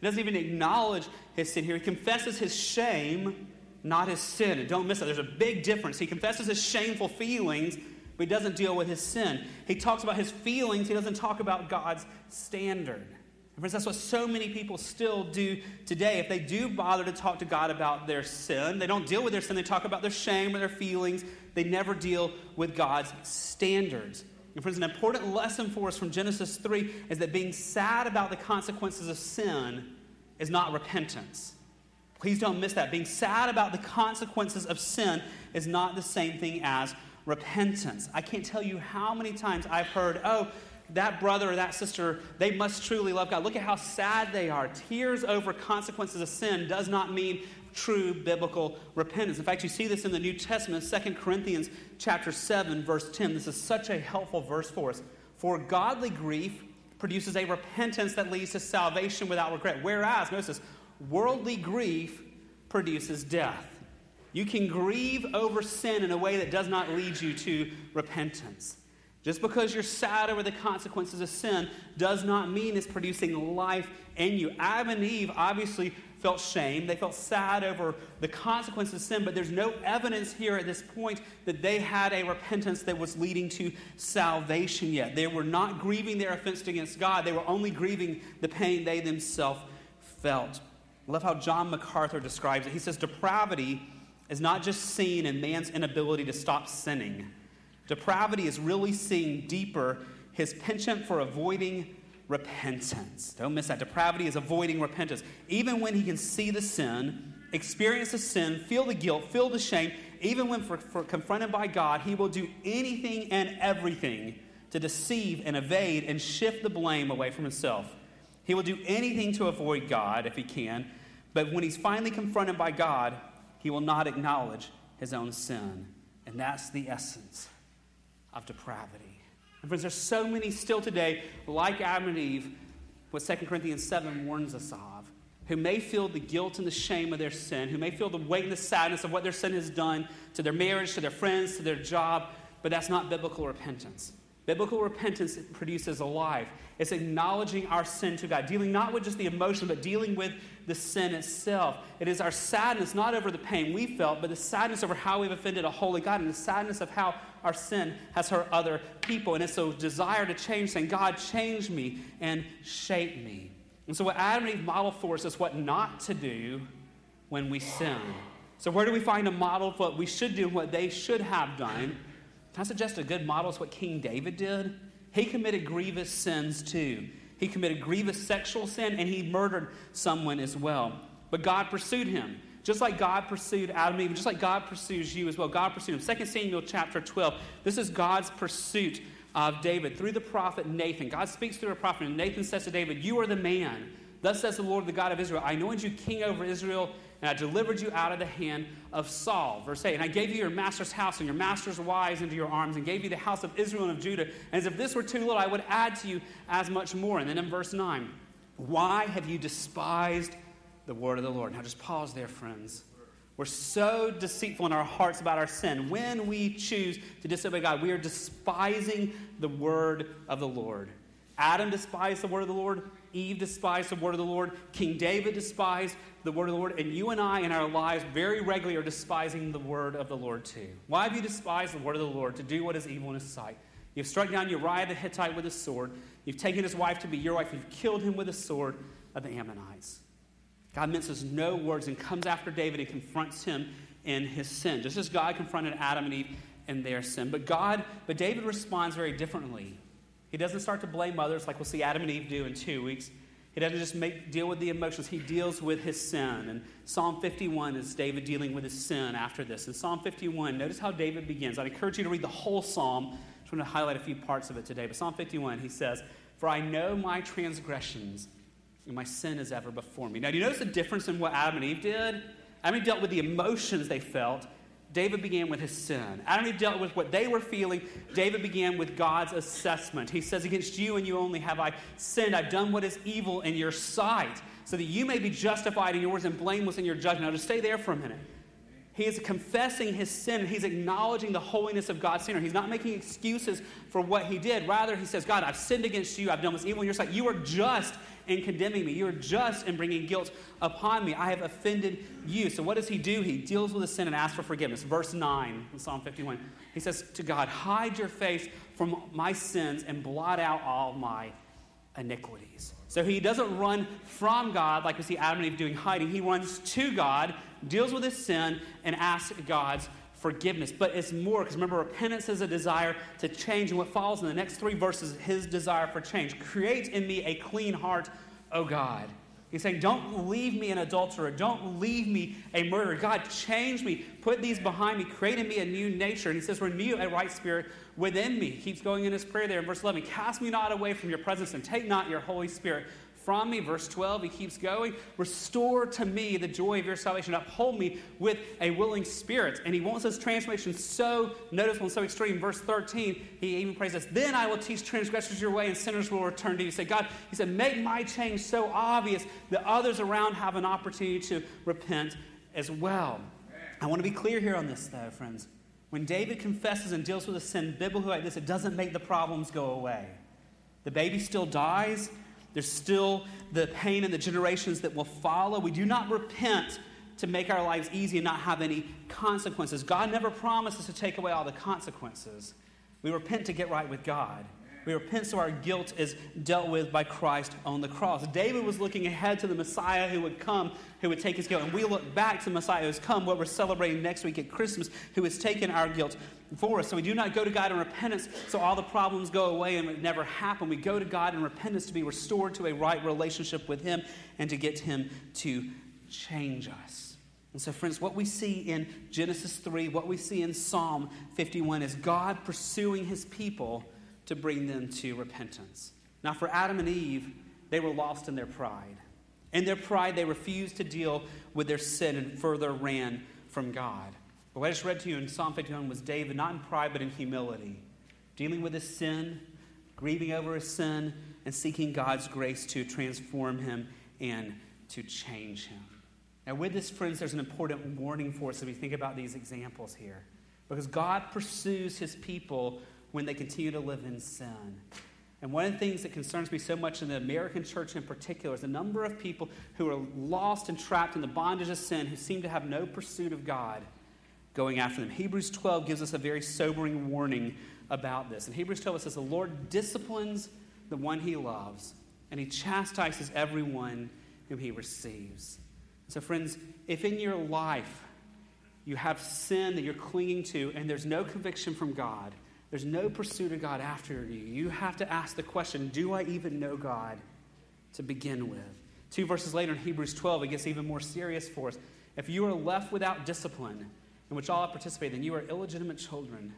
He doesn't even acknowledge his sin here. He confesses his shame not his sin. And don't miss that. There's a big difference. He confesses his shameful feelings, but he doesn't deal with his sin. He talks about his feelings, he doesn't talk about God's standard. And friends, that's what so many people still do today. If they do bother to talk to God about their sin, they don't deal with their sin, they talk about their shame or their feelings. They never deal with God's standards. And friends, an important lesson for us from Genesis 3 is that being sad about the consequences of sin is not repentance. Please don't miss that. Being sad about the consequences of sin is not the same thing as repentance. I can't tell you how many times I've heard, oh, that brother or that sister, they must truly love God. Look at how sad they are. Tears over consequences of sin does not mean true biblical repentance. In fact, you see this in the New Testament, 2 Corinthians chapter 7, verse 10. This is such a helpful verse for us. For godly grief produces a repentance that leads to salvation without regret. Whereas, notice this, worldly grief produces death. You can grieve over sin in a way that does not lead you to repentance. Just because you're sad over the consequences of sin does not mean it's producing life in you. Adam and Eve obviously felt shame. They felt sad over the consequences of sin, but there's no evidence here at this point that they had a repentance that was leading to salvation yet. They were not grieving their offense against God, they were only grieving the pain they themselves felt. I love how John MacArthur describes it. He says, Depravity is not just seen in man's inability to stop sinning. Depravity is really seeing deeper his penchant for avoiding repentance. Don't miss that. Depravity is avoiding repentance. Even when he can see the sin, experience the sin, feel the guilt, feel the shame, even when for, for confronted by God, he will do anything and everything to deceive and evade and shift the blame away from himself. He will do anything to avoid God if he can, but when he's finally confronted by God, he will not acknowledge his own sin. And that's the essence of depravity. And friends, there's so many still today, like Adam and Eve, what 2 Corinthians 7 warns us of, who may feel the guilt and the shame of their sin, who may feel the weight and the sadness of what their sin has done to their marriage, to their friends, to their job, but that's not biblical repentance. Biblical repentance produces a life. It's acknowledging our sin to God, dealing not with just the emotion, but dealing with the sin itself. It is our sadness, not over the pain we felt, but the sadness over how we've offended a holy God, and the sadness of how our sin has hurt other people. And it's a desire to change, saying, God, change me and shape me. And so, what Adam and Eve model for us is what not to do when we sin. So, where do we find a model of what we should do and what they should have done? Can I suggest a good model is what King David did? He committed grievous sins too. He committed grievous sexual sin and he murdered someone as well. But God pursued him. Just like God pursued Adam and Eve, just like God pursues you as well. God pursued him. 2 Samuel chapter 12. This is God's pursuit of David through the prophet Nathan. God speaks through a prophet, and Nathan says to David, You are the man. Thus says the Lord, the God of Israel I anoint you king over Israel, and I delivered you out of the hand of Saul. Verse 8 And I gave you your master's house and your master's wives into your arms, and gave you the house of Israel and of Judah. And as if this were too little, I would add to you as much more. And then in verse 9, Why have you despised the word of the Lord? Now just pause there, friends. We're so deceitful in our hearts about our sin. When we choose to disobey God, we are despising the word of the Lord. Adam despised the word of the Lord. Eve despised the word of the Lord. King David despised the word of the Lord. And you and I in our lives very regularly are despising the word of the Lord too. Why have you despised the word of the Lord to do what is evil in his sight? You've struck down Uriah the Hittite with a sword. You've taken his wife to be your wife. You've killed him with a sword of the Ammonites. God minces no words and comes after David and confronts him in his sin, just as God confronted Adam and Eve in their sin. But God, but David responds very differently. He doesn't start to blame others like we'll see Adam and Eve do in two weeks. He doesn't just make, deal with the emotions, he deals with his sin. And Psalm 51 is David dealing with his sin after this. In Psalm 51, notice how David begins. I'd encourage you to read the whole psalm. I just want to highlight a few parts of it today. But Psalm 51, he says, For I know my transgressions, and my sin is ever before me. Now, do you notice the difference in what Adam and Eve did? Adam and Eve dealt with the emotions they felt. David began with his sin. Adam and Eve dealt with what they were feeling. David began with God's assessment. He says, Against you and you only have I sinned. I've done what is evil in your sight, so that you may be justified in yours and blameless in your judgment. Now, just stay there for a minute. He is confessing his sin. He's acknowledging the holiness of God's sinner. He's not making excuses for what he did. Rather, he says, God, I've sinned against you. I've done what's evil in your sight. You are just in condemning me. You are just in bringing guilt upon me. I have offended you. So, what does he do? He deals with the sin and asks for forgiveness. Verse 9 in Psalm 51. He says to God, Hide your face from my sins and blot out all my iniquities. So he doesn't run from God like we see Adam and Eve doing hiding. He runs to God, deals with his sin, and asks God's forgiveness. But it's more, because remember, repentance is a desire to change. And what follows in the next three verses, his desire for change. Create in me a clean heart, O God. He's saying, Don't leave me an adulterer. Don't leave me a murderer. God, change me. Put these behind me. Create in me a new nature. And he says, Renew a right spirit within me. He keeps going in his prayer there in verse 11. Cast me not away from your presence and take not your Holy Spirit from me. Verse 12, he keeps going. Restore to me the joy of your salvation. Uphold me with a willing spirit. And he wants this transformation so noticeable and so extreme. Verse 13, he even prays this Then I will teach transgressors your way, and sinners will return to you. Say, God, he said, make my change so obvious that others around have an opportunity to repent as well. I want to be clear here on this, though, friends. When David confesses and deals with a sin biblically like this, it doesn't make the problems go away. The baby still dies. There's still the pain and the generations that will follow. We do not repent to make our lives easy and not have any consequences. God never promises to take away all the consequences. We repent to get right with God. We repent so our guilt is dealt with by Christ on the cross. David was looking ahead to the Messiah who would come, who would take his guilt. And we look back to the Messiah who's come, what we're celebrating next week at Christmas, who has taken our guilt for us. So we do not go to God in repentance so all the problems go away and it never happen. We go to God in repentance to be restored to a right relationship with Him and to get Him to change us. And so, friends, what we see in Genesis 3, what we see in Psalm 51 is God pursuing His people to bring them to repentance. Now, for Adam and Eve, they were lost in their pride. In their pride, they refused to deal with their sin and further ran from God. But what I just read to you in Psalm 51 was David, not in pride, but in humility, dealing with his sin, grieving over his sin and seeking God's grace to transform him and to change him. Now, with this, friends, there's an important warning for us as we think about these examples here. Because God pursues his people when they continue to live in sin. And one of the things that concerns me so much in the American church in particular is the number of people who are lost and trapped in the bondage of sin who seem to have no pursuit of God going after them. Hebrews 12 gives us a very sobering warning about this. In Hebrews 12, it says, The Lord disciplines the one he loves, and he chastises everyone whom he receives. So, friends, if in your life you have sin that you're clinging to and there's no conviction from God, there's no pursuit of God after you, you have to ask the question Do I even know God to begin with? Two verses later in Hebrews 12, it gets even more serious for us. If you are left without discipline, in which all participate, then you are illegitimate children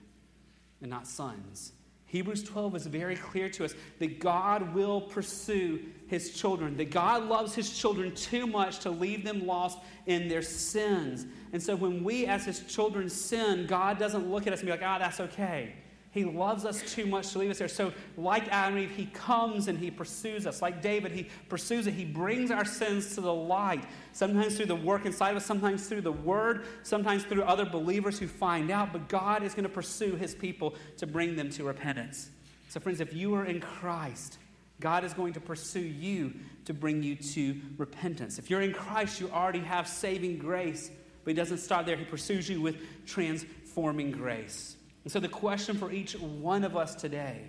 and not sons. Hebrews 12 is very clear to us that God will pursue his children, that God loves his children too much to leave them lost in their sins. And so when we, as his children, sin, God doesn't look at us and be like, ah, that's okay. He loves us too much to leave us there. So, like Adam and Eve, he comes and he pursues us. Like David, he pursues it. He brings our sins to the light, sometimes through the work inside of us, sometimes through the word, sometimes through other believers who find out. But God is going to pursue his people to bring them to repentance. So, friends, if you are in Christ, God is going to pursue you to bring you to repentance. If you're in Christ, you already have saving grace, but He doesn't start there. He pursues you with transforming grace. And so, the question for each one of us today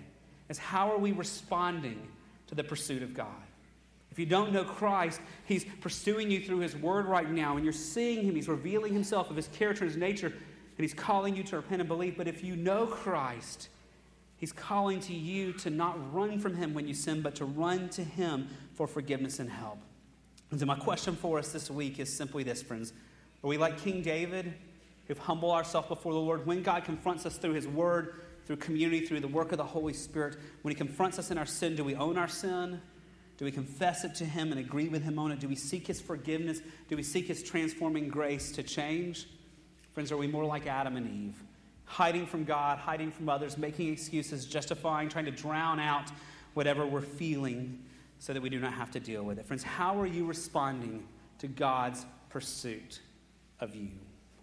is how are we responding to the pursuit of God? If you don't know Christ, He's pursuing you through His Word right now, and you're seeing Him. He's revealing Himself of His character, and His nature, and He's calling you to repent and believe. But if you know Christ, He's calling to you to not run from Him when you sin, but to run to Him for forgiveness and help. And so, my question for us this week is simply this, friends. Are we like King David, who've humbled ourselves before the Lord? When God confronts us through His Word, through community, through the work of the Holy Spirit, when He confronts us in our sin, do we own our sin? Do we confess it to Him and agree with Him on it? Do we seek His forgiveness? Do we seek His transforming grace to change? Friends, are we more like Adam and Eve? hiding from God, hiding from others, making excuses, justifying, trying to drown out whatever we're feeling so that we do not have to deal with it. Friends, how are you responding to God's pursuit of you?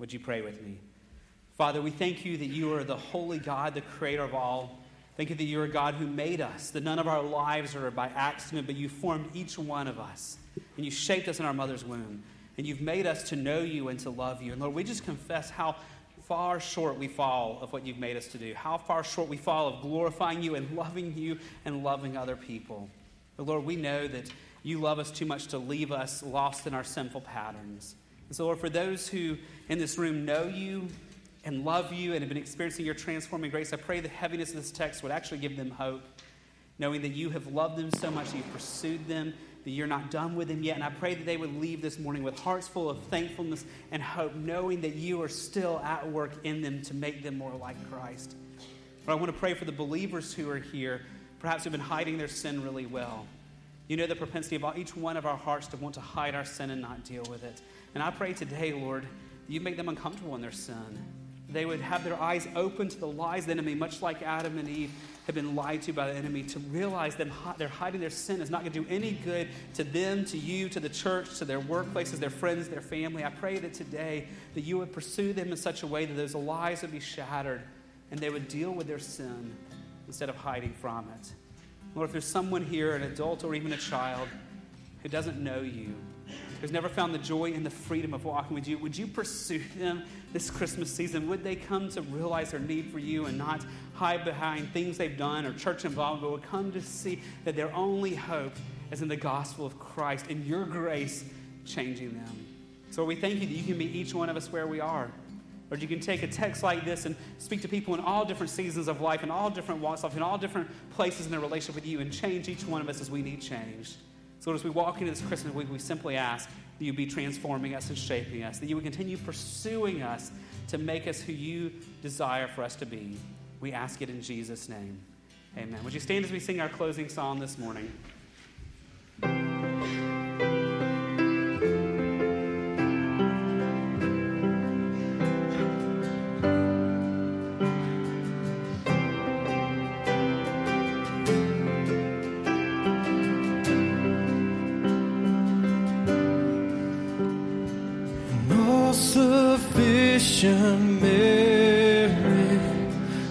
Would you pray with me? Father, we thank you that you are the holy God, the creator of all. Thank you that you're a God who made us, that none of our lives are by accident, but you formed each one of us. And you shaped us in our mother's womb. And you've made us to know you and to love you. And Lord, we just confess how far short we fall of what you've made us to do, how far short we fall of glorifying you and loving you and loving other people. But Lord, we know that you love us too much to leave us lost in our sinful patterns. And so, Lord, for those who in this room know you and love you and have been experiencing your transforming grace, I pray the heaviness of this text would actually give them hope, knowing that you have loved them so much, you've pursued them, that you're not done with them yet. And I pray that they would leave this morning with hearts full of thankfulness and hope, knowing that you are still at work in them to make them more like Christ. But I want to pray for the believers who are here, perhaps who've been hiding their sin really well. You know the propensity of each one of our hearts to want to hide our sin and not deal with it. And I pray today, Lord, that you make them uncomfortable in their sin. They would have their eyes open to the lies of the enemy, much like Adam and Eve have been lied to by the enemy, to realize that they're hiding their sin is not going to do any good to them, to you, to the church, to their workplaces, their friends, their family. I pray that today that you would pursue them in such a way that those lies would be shattered and they would deal with their sin instead of hiding from it. Lord, if there's someone here, an adult or even a child, who doesn't know you, who's never found the joy and the freedom of walking with you, would you pursue them this Christmas season? Would they come to realize their need for you and not hide behind things they've done or church involvement, but would come to see that their only hope is in the gospel of Christ and your grace changing them? So we thank you that you can meet each one of us where we are. Or you can take a text like this and speak to people in all different seasons of life, in all different walks of life, in all different places in their relationship with you, and change each one of us as we need change. So as we walk into this Christmas week, we simply ask that you be transforming us and shaping us, that you would continue pursuing us to make us who you desire for us to be. We ask it in Jesus' name. Amen. Would you stand as we sing our closing song this morning? Sufficient merit,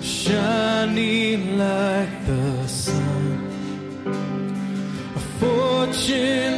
shining like the sun. A fortune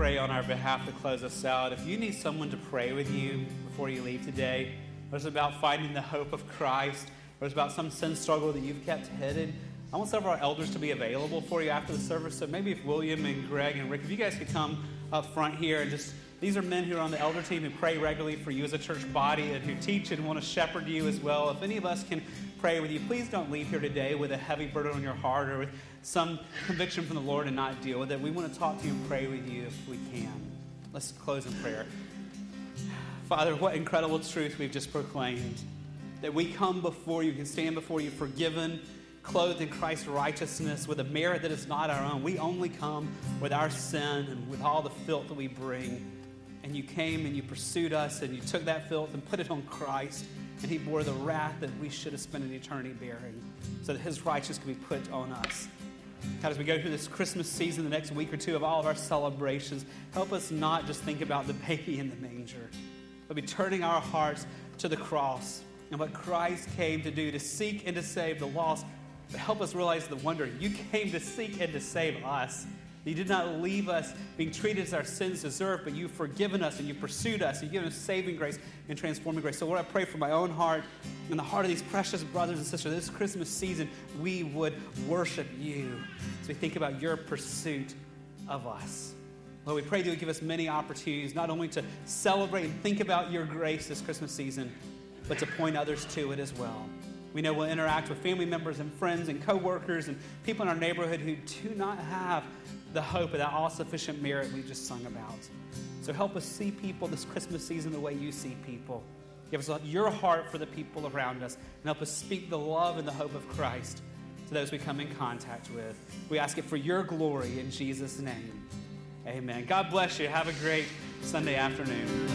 pray on our behalf to close us out, if you need someone to pray with you before you leave today, or it's about finding the hope of Christ, or it's about some sin struggle that you've kept hidden, I want some of our elders to be available for you after the service. So maybe if William and Greg and Rick, if you guys could come up front here and just these are men who are on the elder team who pray regularly for you as a church body and who teach and want to shepherd you as well. If any of us can pray with you, please don't leave here today with a heavy burden on your heart or with some conviction from the Lord and not deal with it. We want to talk to you and pray with you if we can. Let's close in prayer. Father, what incredible truth we've just proclaimed. That we come before you, can stand before you forgiven, clothed in Christ's righteousness with a merit that is not our own. We only come with our sin and with all the filth that we bring and you came and you pursued us and you took that filth and put it on Christ and he bore the wrath that we should have spent an eternity bearing so that his righteousness could be put on us. God, as we go through this Christmas season, the next week or two of all of our celebrations, help us not just think about the baby in the manger, but be turning our hearts to the cross and what Christ came to do to seek and to save the lost. But help us realize the wonder you came to seek and to save us. You did not leave us being treated as our sins deserve, but you've forgiven us and you've pursued us. You've given us saving grace and transforming grace. So, Lord, I pray for my own heart and the heart of these precious brothers and sisters this Christmas season, we would worship you as we think about your pursuit of us. Lord, we pray that you give us many opportunities not only to celebrate and think about your grace this Christmas season, but to point others to it as well. We know we'll interact with family members and friends and coworkers and people in our neighborhood who do not have the hope of that all sufficient merit we just sung about. So help us see people this Christmas season the way you see people. Give us your heart for the people around us and help us speak the love and the hope of Christ to those we come in contact with. We ask it for your glory in Jesus' name. Amen. God bless you. Have a great Sunday afternoon.